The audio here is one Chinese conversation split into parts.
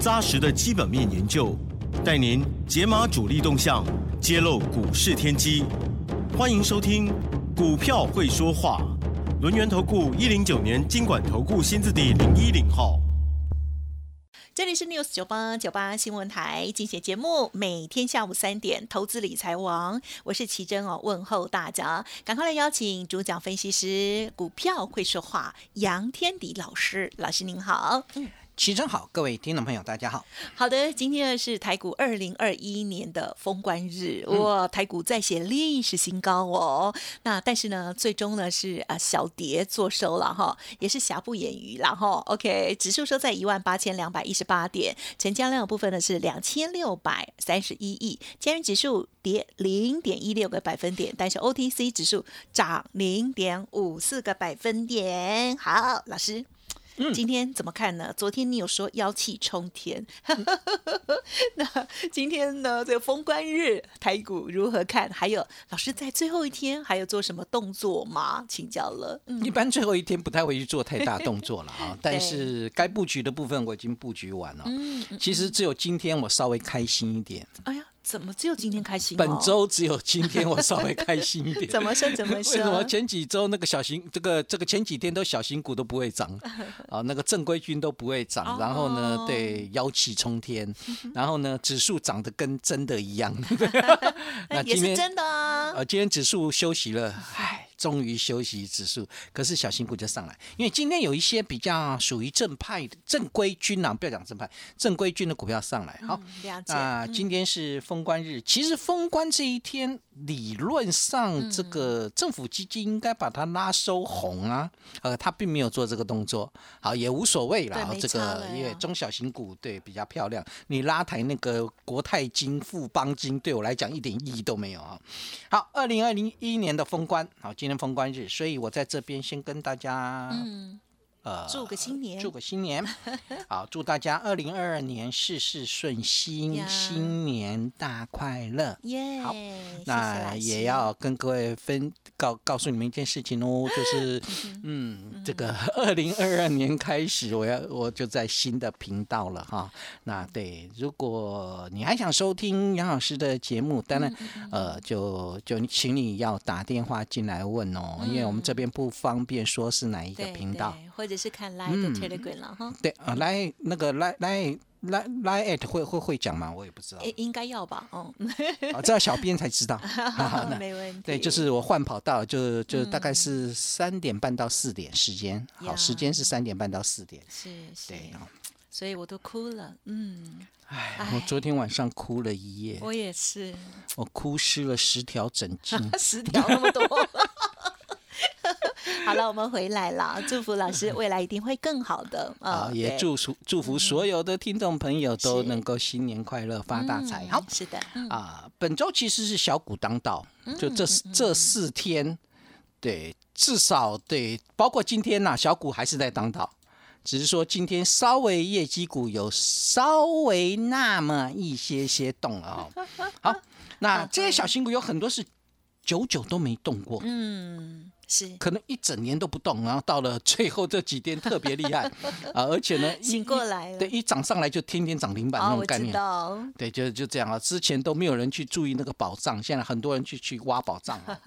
扎实的基本面研究，带您解码主力动向，揭露股市天机。欢迎收听《股票会说话》，轮源投顾一零九年经管投顾新字第零一零号。这里是 News 九八九八新闻台，精选节目，每天下午三点，投资理财王，我是奇珍哦，问候大家，赶快来邀请主讲分析师，股票会说话，杨天迪老师，老师您好，嗯。齐真好，各位听众朋友，大家好。好的，今天呢是台股二零二一年的封关日，哇，台股再写历史新高哦。那但是呢，最终呢是啊小跌做收了哈，也是瑕不掩瑜了哈。OK，指数收在一万八千两百一十八点，成交量的部分呢是两千六百三十一亿，加元指数跌零点一六个百分点，但是 OTC 指数涨零点五四个百分点。好，老师。今天怎么看呢？昨天你有说妖气冲天，那今天呢？这个封关日台股如何看？还有老师在最后一天还有做什么动作吗？请教了。一般最后一天不太会去做太大动作了啊，但是该布局的部分我已经布局完了。嗯，其实只有今天我稍微开心一点。哎呀。怎么只有今天开心？本周只有今天我稍微开心一点。怎么说？怎么说？为什么前几周那个小型这个这个前几天都小型股都不会涨 啊？那个正规军都不会涨，然后呢，对，妖气冲天，然后呢，指数涨得跟真的一样。那也是真的啊。呃，今天指数休息了，唉。终于休息指数，可是小新股就上来，因为今天有一些比较属于正派的正规军啊，不要讲正派，正规军的股票上来。好，那今天是封关日，其实封关这一天。理论上，这个政府基金应该把它拉收红啊，呃，他并没有做这个动作，好也无所谓了。这个因为中小型股对比较漂亮，你拉抬那个国泰金、富邦金，对我来讲一点意义都没有啊。好，二零二零一年的封关，好，今天封关日，所以我在这边先跟大家。呃，祝个新年，祝个新年，好，祝大家二零二二年事事顺心，新年大快乐。耶，好，那也要跟各位分告告诉你们一件事情哦，就是嗯，这个二零二二年开始，我要我就在新的频道了哈。那对，如果你还想收听杨老师的节目，当然呃，就就请你要打电话进来问哦，因为我们这边不方便说是哪一个频道，或者。只是看 Line 的 Telegram 了哈。对啊，来那个来来来来 at 会会会讲吗？我也不知道。应该要吧？哦，啊，这要小编才知道。没问题。对，就是我换跑道，就就大概是三点半到四点时间。好，时间是三点半到四点。是是。对所以我都哭了。嗯。唉，我昨天晚上哭了一夜。我也是。我哭湿了十条枕巾。十条那么多。好了，我们回来了。祝福老师未来一定会更好的啊！也祝福祝福所有的听众朋友都能够新年快乐，发大财。好，是的啊。本周其实是小股当道，就这这四天，对，至少对，包括今天呐，小股还是在当道，只是说今天稍微业绩股有稍微那么一些些动了哦。好，那这些小新股有很多是久久都没动过，嗯。是，可能一整年都不动，然后到了最后这几天特别厉害 啊！而且呢，醒过来了，对，一涨上来就天天涨停板那种概念。对，就就这样啊。之前都没有人去注意那个宝藏，现在很多人去去挖宝藏啊。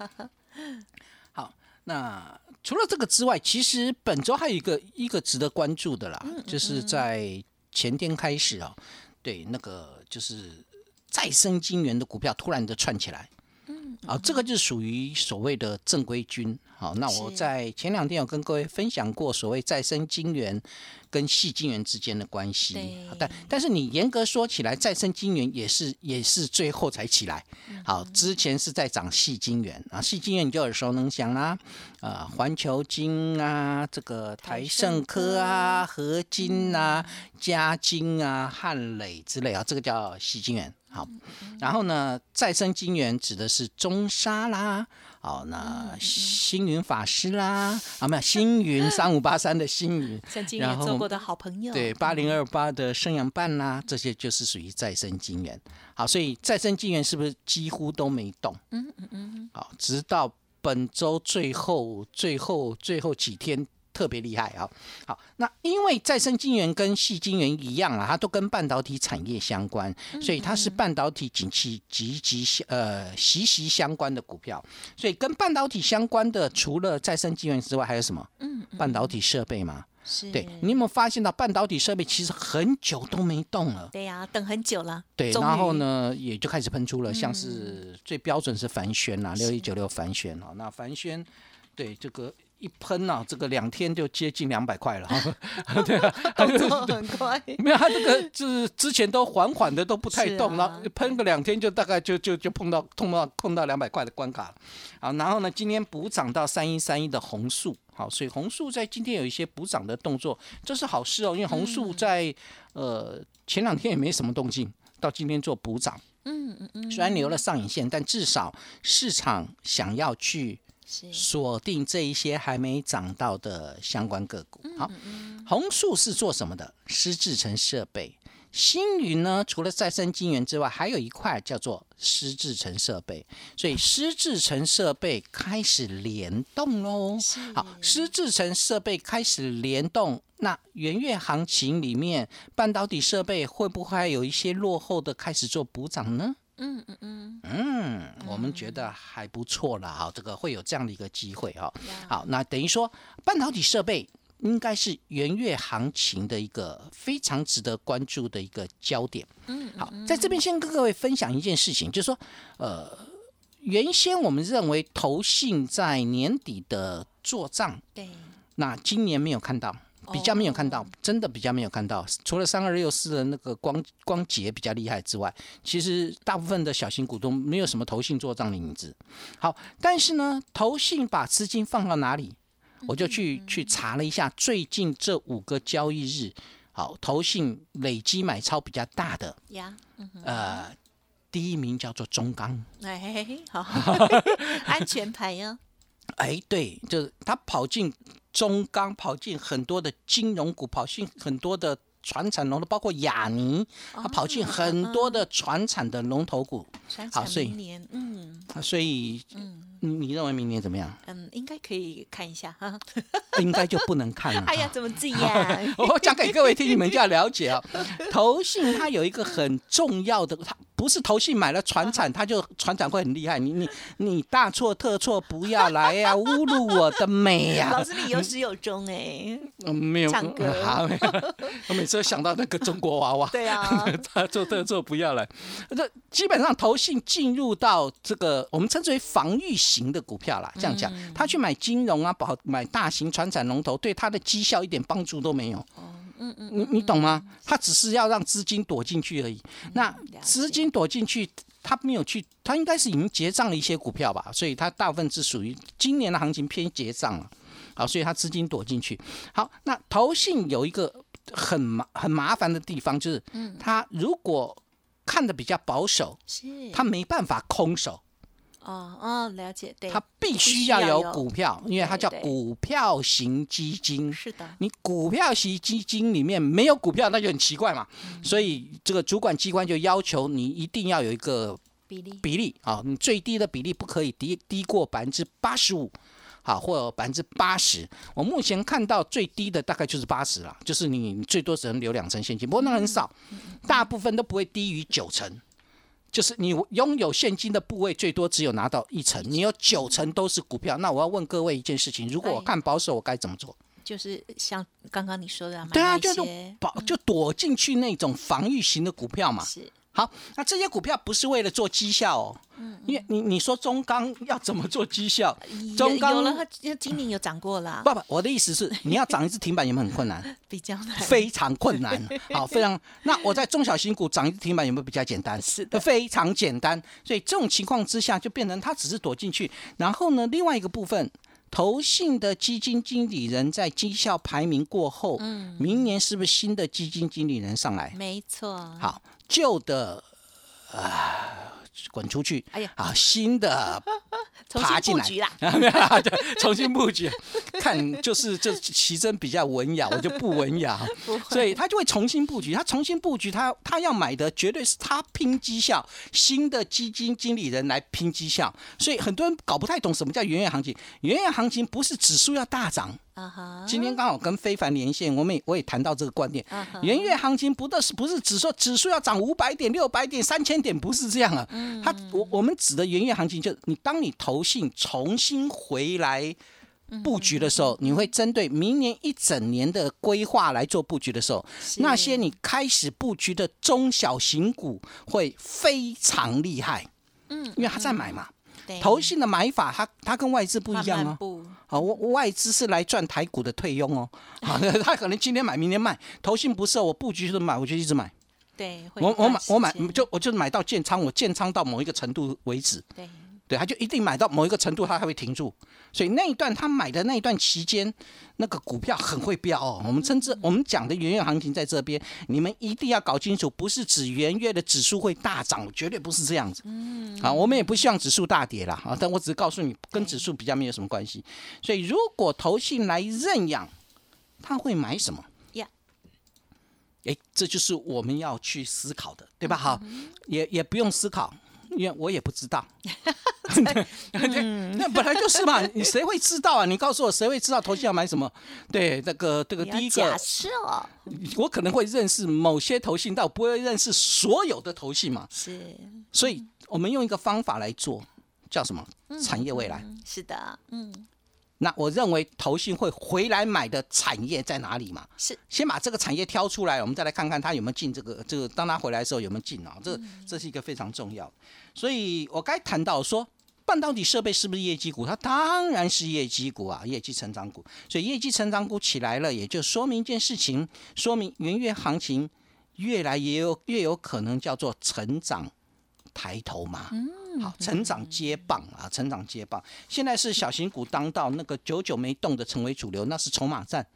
好，那除了这个之外，其实本周还有一个一个值得关注的啦，就是在前天开始啊，对，那个就是再生金源的股票突然的串起来。啊，这个就属于所谓的正规军。好，那我在前两天有跟各位分享过所谓再生金源跟细晶圆之间的关系。但但是你严格说起来，再生晶圆也是也是最后才起来。好，之前是在涨细晶圆啊，细晶圆你就耳熟能详啦，啊，环球晶啊，这个台盛科啊，合金啊，嘉金啊，汉磊之类啊，这个叫细晶圆。好，然后呢，再生金元指的是中沙啦。好，那星云法师啦，啊，没有 星云三五八三的星云，曾经也做过的好朋友，对，八零二八的生阳半啦，这些就是属于再生金元。好，所以再生金源是不是几乎都没动？嗯嗯嗯。好，直到本周最后、最后、最后几天。特别厉害啊！好，那因为再生晶圆跟细晶圆一样啊，它都跟半导体产业相关，所以它是半导体景气极极呃息息相关的股票。所以跟半导体相关的，除了再生晶圆之外，还有什么？嗯，半导体设备嘛。是。对，你有没有发现到半导体设备其实很久都没动了？对呀，等很久了。对，然后呢，也就开始喷出了，像是最标准是凡轩呐，六一九六凡轩哦。那凡轩，对这个。一喷呐，这个两天就接近两百块了，对啊，动作很快。没有，它这个就是之前都缓缓的都不太动了，喷个两天就大概就就就碰到碰到碰到两百块的关卡了。好，然后呢，今天补涨到三一三一的红树，好，所以红树在今天有一些补涨的动作，这是好事哦，因为红树在呃前两天也没什么动静，到今天做补涨，嗯嗯嗯，虽然留了上影线，但至少市场想要去。锁定这一些还没涨到的相关个股。好，红树是做什么的？湿制成设备。星云呢？除了再生晶圆之外，还有一块叫做湿制成设备。所以湿制成设备开始联动喽。好，湿制成设备开始联动，那元月行情里面，半导体设备会不会有一些落后的开始做补涨呢？嗯嗯嗯嗯，我们觉得还不错了哈，这个会有这样的一个机会哈。好，那等于说半导体设备应该是元月行情的一个非常值得关注的一个焦点。嗯，好，在这边先跟各位分享一件事情，就是说，呃，原先我们认为投信在年底的做账，对，那今年没有看到。比较没有看到，真的比较没有看到。除了三二六四的那个光光捷比较厉害之外，其实大部分的小型股东没有什么投信做账的影子。好，但是呢，投信把资金放到哪里？我就去去查了一下，最近这五个交易日，好，投信累积买超比较大的呀，呃，第一名叫做中钢，哎，好，安全牌呀。哎，对，就是他跑进中钢，跑进很多的金融股，跑进很多的船产龙头，包括亚尼，他跑进很多的船产的龙头股。好，所以，嗯，所以，嗯，你你认为明年怎么样？嗯，应该可以看一下哈。应该就不能看了。哎呀，怎么这样？我讲给各位听，你们就要了解啊。投信它有一个很重要的，它。不是投信买了船产，它就船产会很厉害。你你你大错特错，不要来呀！侮辱我的美呀！老师你有始有终哎，嗯，没有唱歌。我每次都想到那个中国娃娃。对啊，大错特错，不要来。这基本上投信进入到这个我们称之为防御型的股票啦。这样讲，他去买金融啊，保买大型船产龙头，对他的绩效一点帮助都没有。嗯嗯，你你懂吗？他只是要让资金躲进去而已。那资金躲进去，他没有去，他应该是已经结账了一些股票吧？所以他大部分是属于今年的行情偏结账了。好，所以他资金躲进去。好，那投信有一个很麻很麻烦的地方，就是嗯他如果看的比较保守，他没办法空手。哦哦，了解，对，它必须要有股票，因为它叫股票型基金。是的，你股票型基金里面没有股票，那就很奇怪嘛。所以这个主管机关就要求你一定要有一个比例比例啊，你最低的比例不可以低低过百分之八十五，好，或百分之八十。我目前看到最低的大概就是八十了，就是你最多只能留两成现金，不过那很少，大部分都不会低于九成。就是你拥有现金的部位最多只有拿到一层，你有九成都是股票。那我要问各位一件事情：如果我看保守，我该怎么做？就是像刚刚你说的，对啊，就是保就躲进去那种防御型的股票嘛。是。好，那这些股票不是为了做绩效哦，嗯，因为你你说中钢要怎么做绩效？中钢有了，它今年有涨过了。爸爸，我的意思是，你要涨一只停板有没有很困难？比较难，非常困难。好，非常。那我在中小型股涨一只停板有没有比较简单？是的，非常简单。所以这种情况之下，就变成它只是躲进去。然后呢，另外一个部分。投信的基金经理人在绩效排名过后，嗯，明年是不是新的基金经理人上来？没错。好，旧的啊。滚出去！哎呀，啊，新的 爬进来，重新布局，看就是这奇珍比较文雅，我就不文雅，所以他就会重新布局。他重新布局，他他要买的绝对是他拼绩效，新的基金经理人来拼绩效。所以很多人搞不太懂什么叫圆月行情，圆月行情不是指数要大涨。今天刚好跟非凡连线，我们也我也谈到这个观点。元月行情不的是不是只说指数要涨五百点、六百点、三千点，不是这样啊。它我我们指的元月行情，就是你当你投信重新回来布局的时候，你会针对明年一整年的规划来做布局的时候，那些你开始布局的中小型股会非常厉害。嗯，因为他在买嘛。投信的买法，它它跟外资不一样哦。好，我外资是来赚台股的退佣哦。好，他可能今天买，明天卖。投信不是，我布局是买，我就一直买。对，我我买我买就我就买到建仓，我建仓到某一个程度为止。对。对，他就一定买到某一个程度，他才会停住。所以那一段他买的那一段期间，那个股票很会飙哦。我们称之我们讲的元月行情在这边，你们一定要搞清楚，不是指元月的指数会大涨，绝对不是这样子。嗯，啊，我们也不希望指数大跌啦。啊，但我只是告诉你，跟指数比较没有什么关系。所以如果投信来认养，他会买什么？呀，哎，这就是我们要去思考的，对吧？好，也也不用思考。因为我也不知道，那本来就是嘛，你谁会知道啊？你告诉我谁会知道头信要买什么？对，那个这个第一个假设，我可能会认识某些头信，但我不会认识所有的头信嘛。是，所以我们用一个方法来做，叫什么？产业未来。是的，嗯。那我认为投信会回来买的产业在哪里嘛？是先把这个产业挑出来，我们再来看看他有没有进这个这个。当他回来的时候有没有进啊？这这是一个非常重要。所以我该谈到说，半导体设备是不是业绩股？它当然是业绩股啊，业绩成长股。所以业绩成长股起来了，也就说明一件事情，说明元月行情越来越有越有可能叫做成长抬头嘛。好，成长接棒啊，成长接棒。现在是小型股当道，那个久久没动的成为主流，那是筹码战。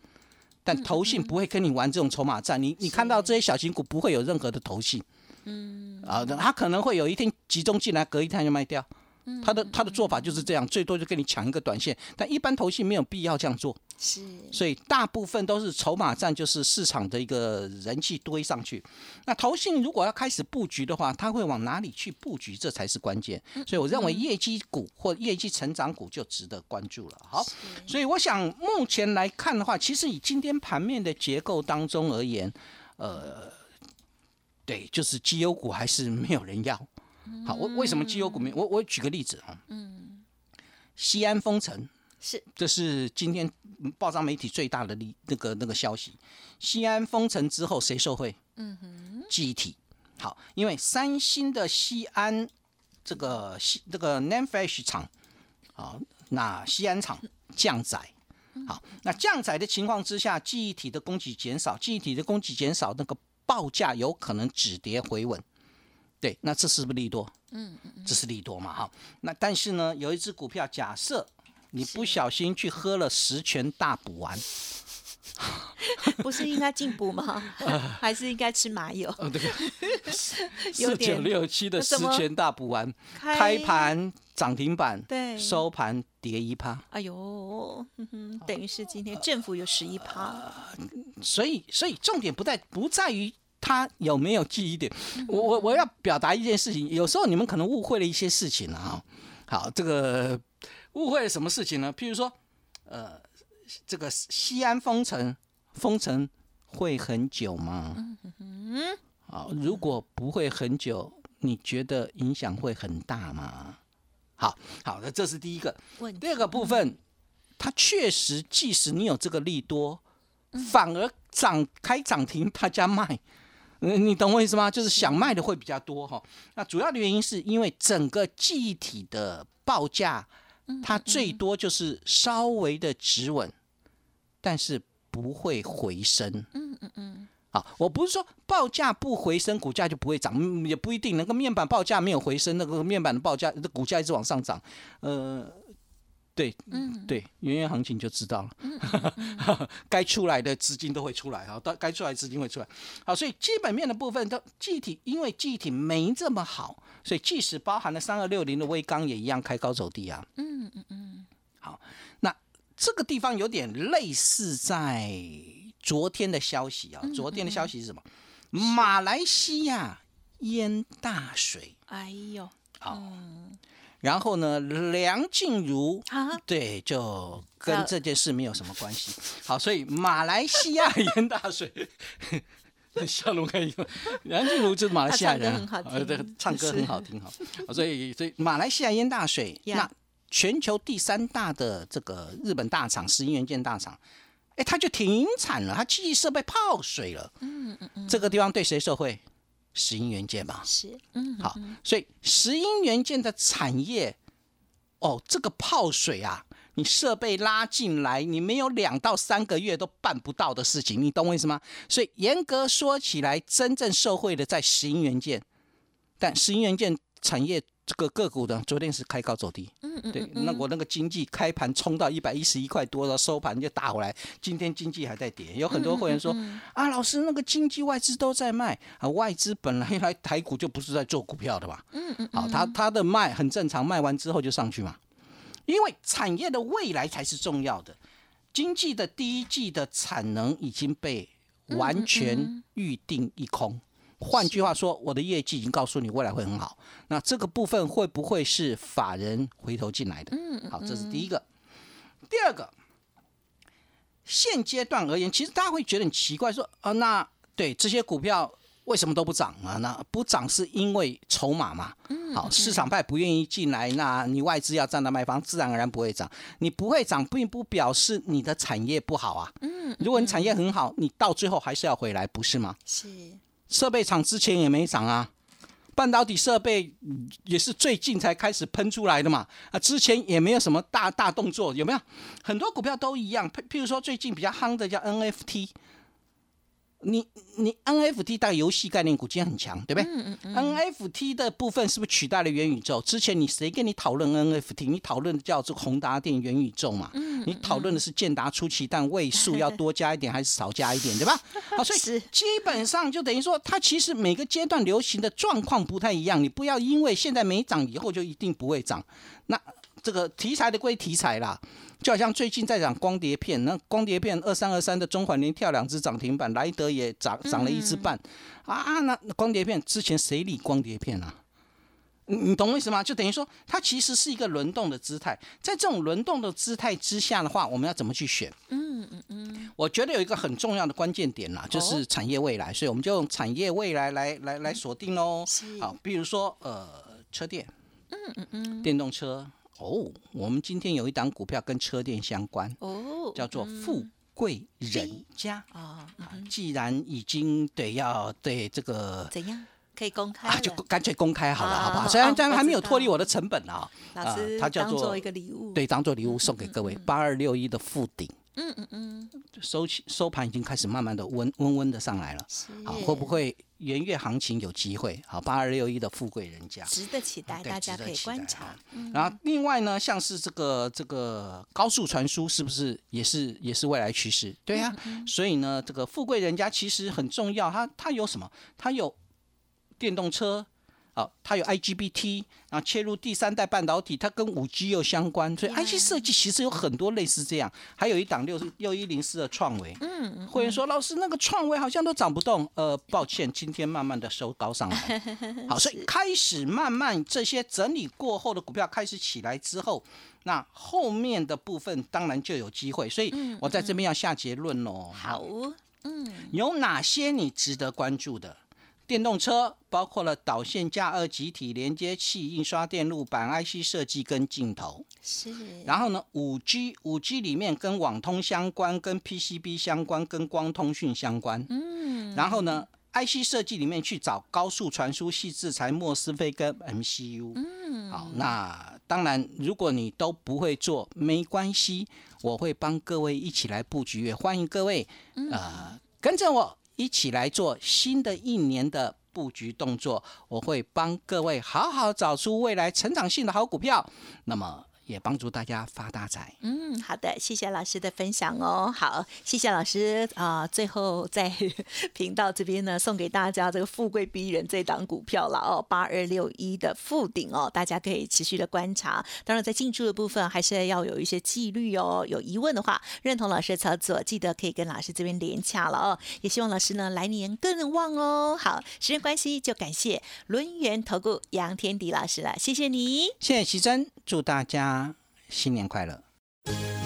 但投信不会跟你玩这种筹码战。你你看到这些小型股不会有任何的投信，嗯，啊，他可能会有一天集中进来，隔一天就卖掉。他的他的做法就是这样，最多就跟你抢一个短线，但一般投信没有必要这样做。是，所以大部分都是筹码战，就是市场的一个人气堆上去。那投信如果要开始布局的话，他会往哪里去布局？这才是关键。所以我认为业绩股或业绩成长股就值得关注了。好，所以我想目前来看的话，其实以今天盘面的结构当中而言，呃，对，就是绩优股还是没有人要。好，我为什么绩优股民？我我举个例子啊，嗯，西安封城。是，这是今天报章媒体最大的利那个那个消息。西安封城之后，谁受惠？嗯哼，记忆体。好，因为三星的西安这个西这个 Name Flash 厂，好，那西安厂降载。好，那降载的情况之下，记忆体的供给减少，记忆体的供给减少，那个报价有可能止跌回稳。对，那这是不是利多？嗯这是利多嘛？哈，那但是呢，有一只股票，假设。你不小心去喝了十全大补丸，不是应该进补吗？还是应该吃麻油？对，四九六七的十全大补丸，开盘涨停板，对，收盘跌一趴。哎呦，等于是今天政府有十一趴。所以，所以重点不在不在于他有没有记忆点。我我我要表达一件事情，有时候你们可能误会了一些事情了啊。好，这个。误会了什么事情呢？譬如说，呃，这个西安封城，封城会很久吗？嗯好，如果不会很久，你觉得影响会很大吗？好，好的，这是第一个。第二个部分，它确实，即使你有这个利多，反而涨开涨停，大家卖，你懂我意思吗？就是想卖的会比较多哈。那主要的原因是因为整个记忆体的报价，它最多就是稍微的止稳，但是不会回升。嗯嗯嗯。好，我不是说报价不回升，股价就不会涨，也不一定。那个面板报价没有回升，那个面板的报价的股价一直往上涨，呃。对，嗯，对，圆圆行情就知道了，该出来的资金都会出来哈，到该出来资金会出来，好，所以基本面的部分都具体，因为具体没这么好，所以即使包含了三二六零的微钢也一样开高走低啊，嗯嗯嗯，好，那这个地方有点类似在昨天的消息啊，昨天的消息是什么？马来西亚淹大水，哎呦，好。然后呢，梁静茹啊，对，就跟这件事没有什么关系。好，所以马来西亚淹大水，笑容可以。梁静茹就是马来西亚人，呃，对，唱歌很好听哈。所以，所以马来西亚淹大水，那全球第三大的这个日本大厂石英元件大厂，哎，它就停产了，它机器设备泡水了。嗯嗯嗯，这个地方对谁受惠？石英元件吧，是，嗯，好，所以石英元件的产业，哦，这个泡水啊，你设备拉进来，你没有两到三个月都办不到的事情，你懂我意思吗？所以严格说起来，真正受惠的在石英元件，但石英元件产业。这个个股的昨天是开高走低，嗯嗯，对，那我那个经济开盘冲到一百一十一块多了，收盘就打回来。今天经济还在跌，有很多会员说啊，老师那个经济外资都在卖啊，外资本来来台股就不是在做股票的吧？嗯嗯，好，他他的卖很正常，卖完之后就上去嘛，因为产业的未来才是重要的，经济的第一季的产能已经被完全预定一空。换句话说，我的业绩已经告诉你未来会很好。那这个部分会不会是法人回头进来的？嗯，好，这是第一个。第二个，现阶段而言，其实大家会觉得很奇怪，说啊，那对这些股票为什么都不涨啊？那不涨是因为筹码嘛？嗯，好，市场派不愿意进来，那你外资要站在卖方，自然而然不会涨。你不会涨，并不表示你的产业不好啊。嗯，如果你产业很好，你到最后还是要回来，不是吗？是。设备厂之前也没涨啊，半导体设备也是最近才开始喷出来的嘛，啊，之前也没有什么大大动作，有没有？很多股票都一样，譬譬如说最近比较夯的叫 NFT。你你 NFT 大游戏概念股今天很强，对不对？嗯嗯嗯。NFT 的部分是不是取代了元宇宙？之前你谁跟你讨论 NFT？你讨论的叫做宏达电元宇宙嘛？嗯。你讨论的是建达出奇蛋位数要多加一点还是少加一点，对吧？好，所以基本上就等于说，它其实每个阶段流行的状况不太一样。你不要因为现在没涨，以后就一定不会涨。那这个题材的归题材啦。就好像最近在讲光碟片，那光碟片二三二三的中环连跳两只涨停板，莱德也涨涨了一只半，啊，那光碟片之前谁理光碟片啊？你你懂我意思吗？就等于说它其实是一个轮动的姿态，在这种轮动的姿态之下的话，我们要怎么去选？嗯嗯嗯，我觉得有一个很重要的关键点啦，就是产业未来，所以我们就用产业未来来来来锁定喽。好，比如说呃车电，嗯嗯嗯，电动车。哦，我们今天有一档股票跟车店相关，哦，叫做富贵人家啊。既然已经得要对这个怎样可以公开啊，就干脆公开好了，好不好？虽然这样还没有脱离我的成本啊。老师，它叫做一个礼物，对，当做礼物送给各位。八二六一的富顶。嗯嗯嗯，收起收盘已经开始慢慢的温温温的上来了，好，会不会元月行情有机会？好，八二六一的富贵人家值得期待，大家可以观察。然后另外呢，像是这个这个高速传输，是不是也是也是未来趋势？对呀，所以呢，这个富贵人家其实很重要，它它有什么？它有电动车。好，它有 IGBT，然后切入第三代半导体，它跟五 G 又相关，所以 IC 设计其实有很多类似这样。还有一档六六一零四的创维，嗯，会员说老师那个创维好像都涨不动，呃，抱歉，今天慢慢的收高上来。好，所以开始慢慢这些整理过后的股票开始起来之后，那后面的部分当然就有机会。所以我在这边要下结论喽。好，嗯，有哪些你值得关注的？电动车包括了导线架、二极体连接器、印刷电路板、IC 设计跟镜头。是。然后呢，五 G，五 G 里面跟网通相关、跟 PCB 相关、跟光通讯相关。嗯。然后呢，IC 设计里面去找高速传输、细制裁、莫斯菲跟 MCU。嗯，好，那当然，如果你都不会做，没关系，我会帮各位一起来布局，也欢迎各位呃跟着我一起来做新的一年的布局动作，我会帮各位好好找出未来成长性的好股票。那么。也帮助大家发大财。嗯，好的，谢谢老师的分享哦。好，谢谢老师啊。最后在 频道这边呢，送给大家这个“富贵逼人”这档股票了哦，八二六一的富顶哦，大家可以持续的观察。当然，在进出的部分还是要有一些纪律哦。有疑问的话，认同老师的操作，记得可以跟老师这边连洽了哦。也希望老师呢来年更旺哦。好，时间关系，就感谢轮源投顾杨天迪老师了，谢谢你，谢谢徐珍，祝大家。新年快乐！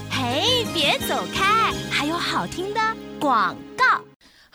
嘿，别走开，还有好听的广告。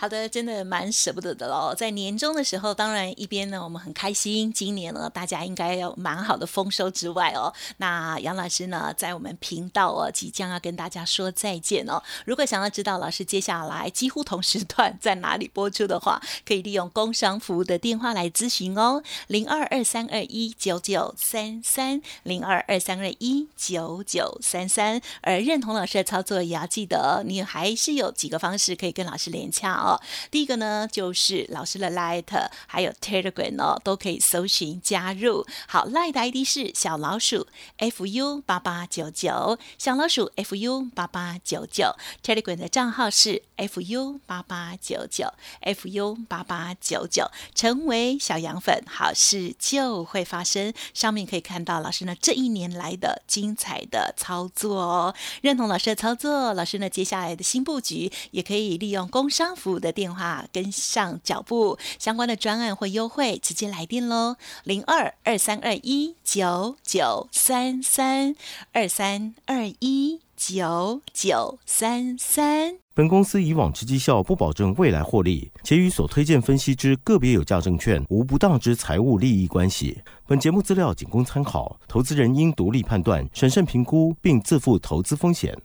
好的，真的蛮舍不得的喽。在年终的时候，当然一边呢我们很开心，今年呢大家应该有蛮好的丰收之外哦，那杨老师呢在我们频道哦即将要跟大家说再见哦。如果想要知道老师接下来几乎同时段在哪里播出的话，可以利用工商服务的电话来咨询哦，零二二三二一九九三三零二二三二一九九三三。而认同老师的操作，也要记得你还是有几个方式可以跟老师连洽哦哦。第一个呢，就是老师的 Light，还有 Telegram 哦，都可以搜寻加入。好，Light 的 ID 是小老鼠 fu 八八九九，小老鼠 fu 八八九九。Telegram 的账号是 fu 八八九九，fu 八八九九。成为小羊粉，好事就会发生。上面可以看到老师呢这一年来的精彩的操作哦。认同老师的操作，老师呢接下来的新布局也可以利用工商服务。的电话跟上脚步，相关的专案或优惠，直接来电喽，零二二三二一九九三三二三二一九九三三。本公司以往之绩效不保证未来获利，且与所推荐分析之个别有价证券无不当之财务利益关系。本节目资料仅供参考，投资人应独立判断、审慎评估，并自负投资风险。